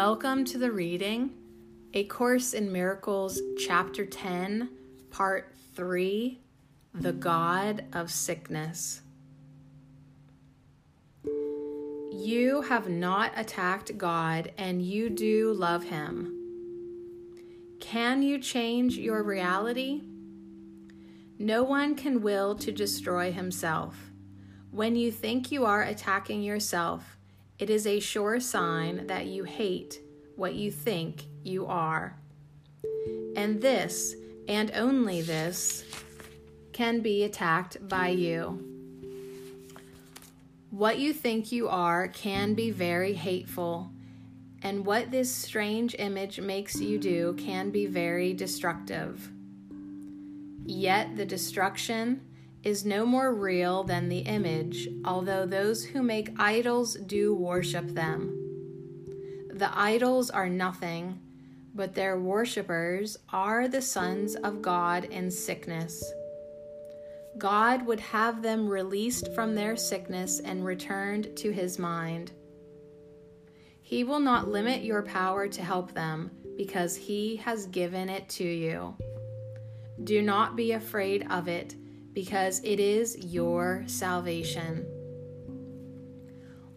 Welcome to the reading, A Course in Miracles, Chapter 10, Part 3 The God of Sickness. You have not attacked God and you do love Him. Can you change your reality? No one can will to destroy himself. When you think you are attacking yourself, it is a sure sign that you hate what you think you are. And this, and only this, can be attacked by you. What you think you are can be very hateful, and what this strange image makes you do can be very destructive. Yet the destruction is no more real than the image, although those who make idols do worship them. The idols are nothing, but their worshippers are the sons of God in sickness. God would have them released from their sickness and returned to his mind. He will not limit your power to help them because he has given it to you. Do not be afraid of it because it is your salvation.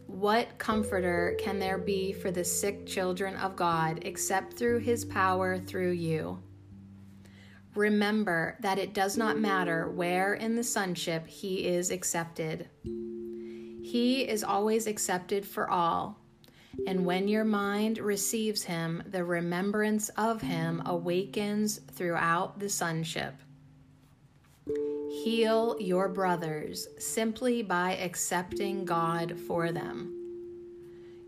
What comforter can there be for the sick children of God except through his power through you? Remember that it does not matter where in the sonship he is accepted. He is always accepted for all, and when your mind receives him, the remembrance of him awakens throughout the sonship. Heal your brothers simply by accepting God for them.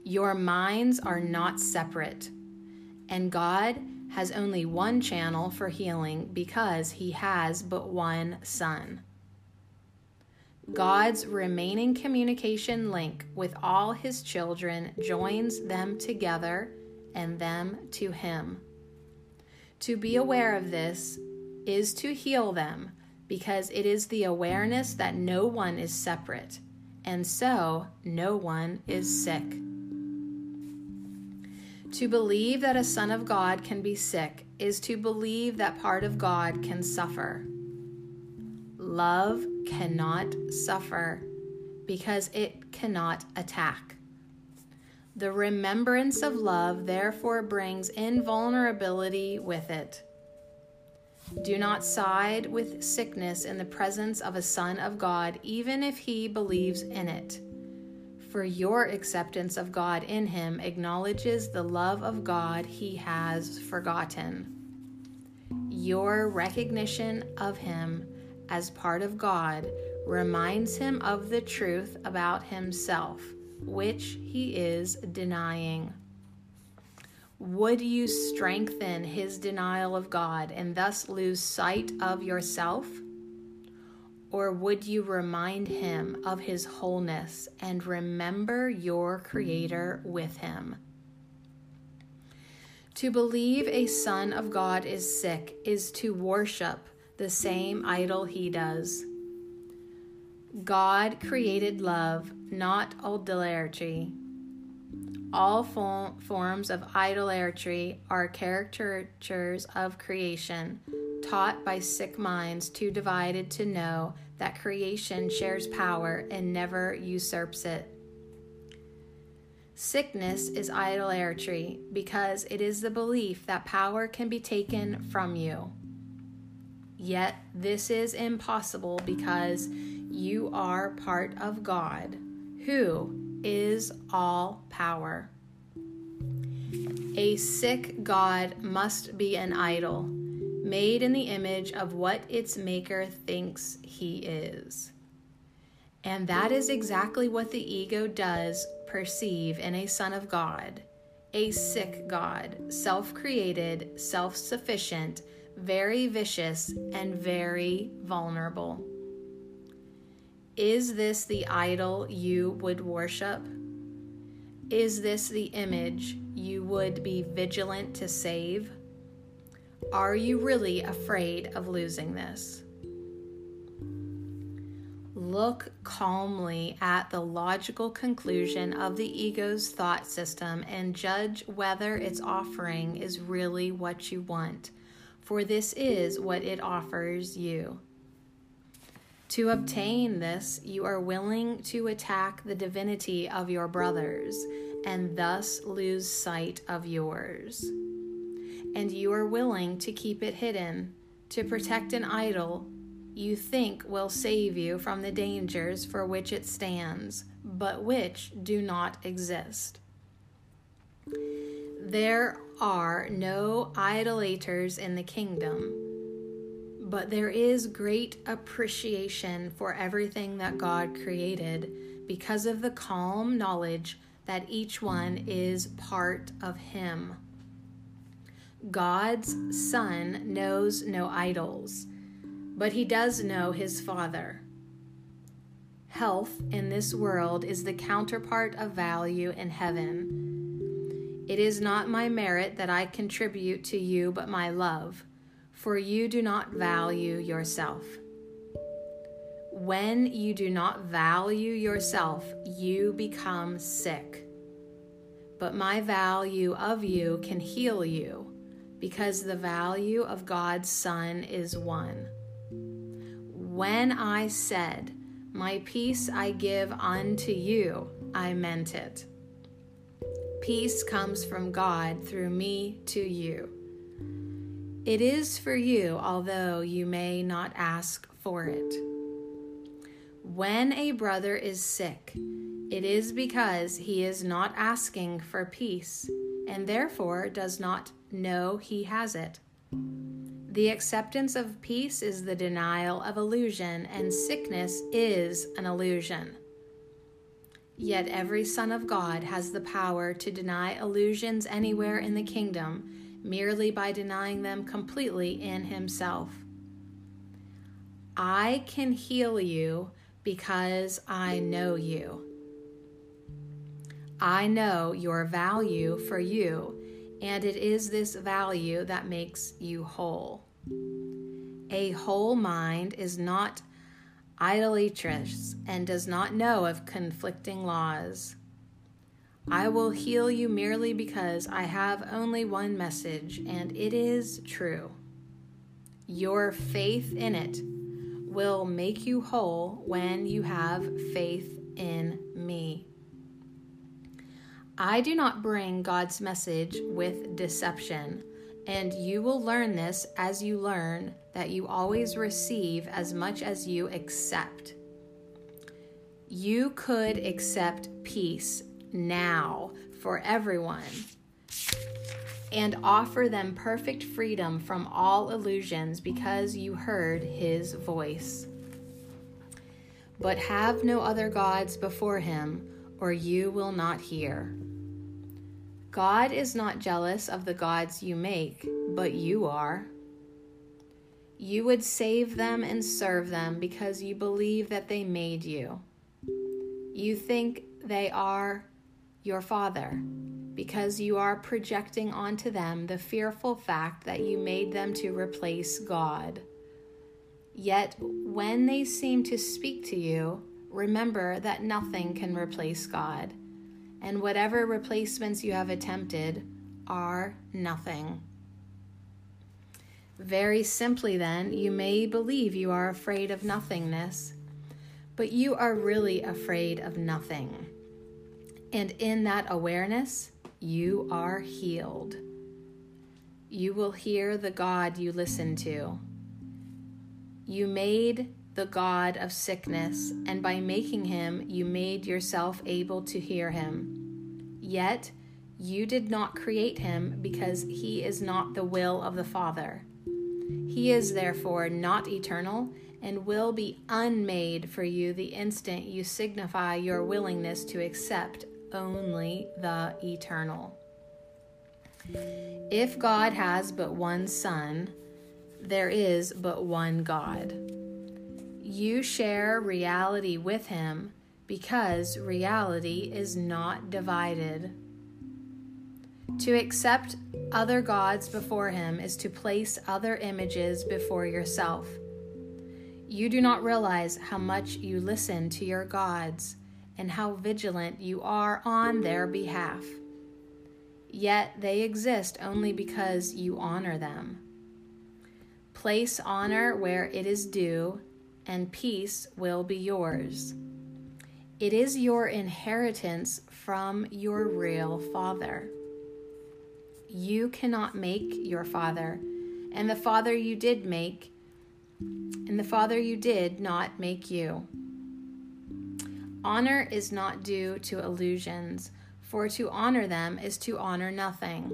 Your minds are not separate, and God has only one channel for healing because he has but one Son. God's remaining communication link with all his children joins them together and them to him. To be aware of this is to heal them because it is the awareness that no one is separate, and so no one is sick. To believe that a son of God can be sick is to believe that part of God can suffer. Love cannot suffer because it cannot attack. The remembrance of love therefore brings invulnerability with it. Do not side with sickness in the presence of a Son of God, even if he believes in it. For your acceptance of God in him acknowledges the love of God he has forgotten. Your recognition of him as part of God reminds him of the truth about himself, which he is denying. Would you strengthen his denial of God and thus lose sight of yourself? Or would you remind him of his wholeness and remember your Creator with him? To believe a Son of God is sick is to worship the same idol he does. God created love, not idolatry. All forms of idolatry are caricatures of creation, taught by sick minds too divided to know that creation shares power and never usurps it. Sickness is idolatry because it is the belief that power can be taken from you. Yet this is impossible because you are part of God, who is all power. A sick God must be an idol, made in the image of what its maker thinks he is. And that is exactly what the ego does perceive in a Son of God a sick God, self created, self sufficient, very vicious, and very vulnerable. Is this the idol you would worship? Is this the image you would be vigilant to save? Are you really afraid of losing this? Look calmly at the logical conclusion of the ego's thought system and judge whether its offering is really what you want, for this is what it offers you. To obtain this, you are willing to attack the divinity of your brothers and thus lose sight of yours. And you are willing to keep it hidden, to protect an idol you think will save you from the dangers for which it stands, but which do not exist. There are no idolaters in the kingdom, but there is great appreciation for everything that God created because of the calm knowledge that each one is part of Him. God's Son knows no idols but he does know his Father. Health in this world is the counterpart of value in heaven. It is not my merit that I contribute to you, but my love, for you do not value yourself. When you do not value yourself, you become sick. But my value of you can heal you, because the value of God's Son is one. When I said, My peace I give unto you, I meant it. Peace comes from God through me to you. It is for you, although you may not ask for it. When a brother is sick, it is because he is not asking for peace and therefore does not know he has it. The acceptance of peace is the denial of illusion, and sickness is an illusion. Yet every Son of God has the power to deny illusions anywhere in the kingdom merely by denying them completely in Himself. I can heal you because I know you. I know your value for you and it is this value that makes you whole. A whole mind is not idolatrous and does not know of conflicting laws. I will heal you merely because I have only one message, and it is true. Your faith in it will make you whole when you have faith in me. I do not bring God's message with deception, and you will learn this as you learn that you always receive as much as you accept. You could accept peace now for everyone and offer them perfect freedom from all illusions because you heard his voice. But have no other gods before him, or you will not hear. God is not jealous of the gods you make, but you are. You would save them and serve them because you believe that they made you. You think they are your father because you are projecting onto them the fearful fact that you made them to replace God. Yet, when they seem to speak to you, remember that nothing can replace God and whatever replacements you have attempted are nothing. Very simply, then, you may believe you are afraid of nothingness, but you are really afraid of nothing. And in that awareness, you are healed. You will hear the God you listen to. You made the God of sickness, and by making him, you made yourself able to hear him. Yet, you did not create him because he is not the will of the Father. He is therefore not eternal and will be unmade for you the instant you signify your willingness to accept only the eternal. If God has but one Son, there is but one God you share reality with him because reality is not divided. To accept other gods before him is to place other images before yourself. You do not realize how much you listen to your gods and how vigilant you are on their behalf. Yet they exist only because you honor them. Place honor where it is due, and peace will be yours. It is your inheritance from your real father. You cannot make your father, and the father you did make, and the father you did not make you. Honor is not due to illusions, for to honor them is to honor nothing.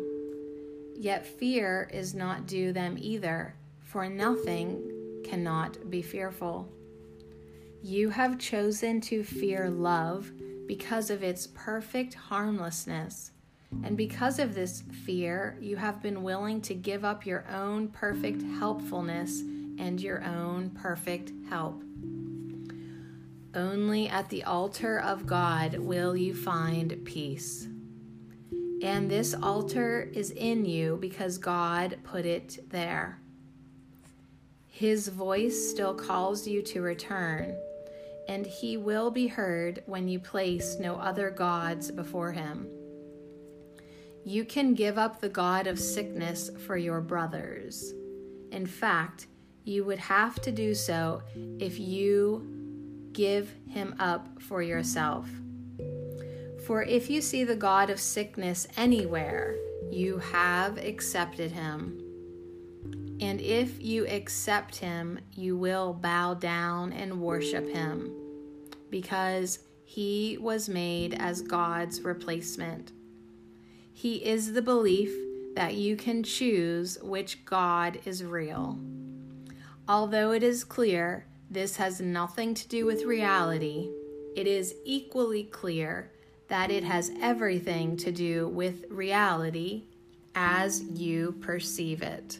Yet fear is not due them either, for nothing cannot be fearful. You have chosen to fear love because of its perfect harmlessness. And because of this fear, you have been willing to give up your own perfect helpfulness and your own perfect help. Only at the altar of God will you find peace. And this altar is in you because God put it there. His voice still calls you to return, and he will be heard when you place no other gods before him. You can give up the God of sickness for your brothers. In fact, you would have to do so if you give him up for yourself. For if you see the God of sickness anywhere, you have accepted him. And if you accept him, you will bow down and worship him, because he was made as God's replacement. He is the belief that you can choose which God is real. Although it is clear this has nothing to do with reality. It is equally clear that it has everything to do with reality as you perceive it.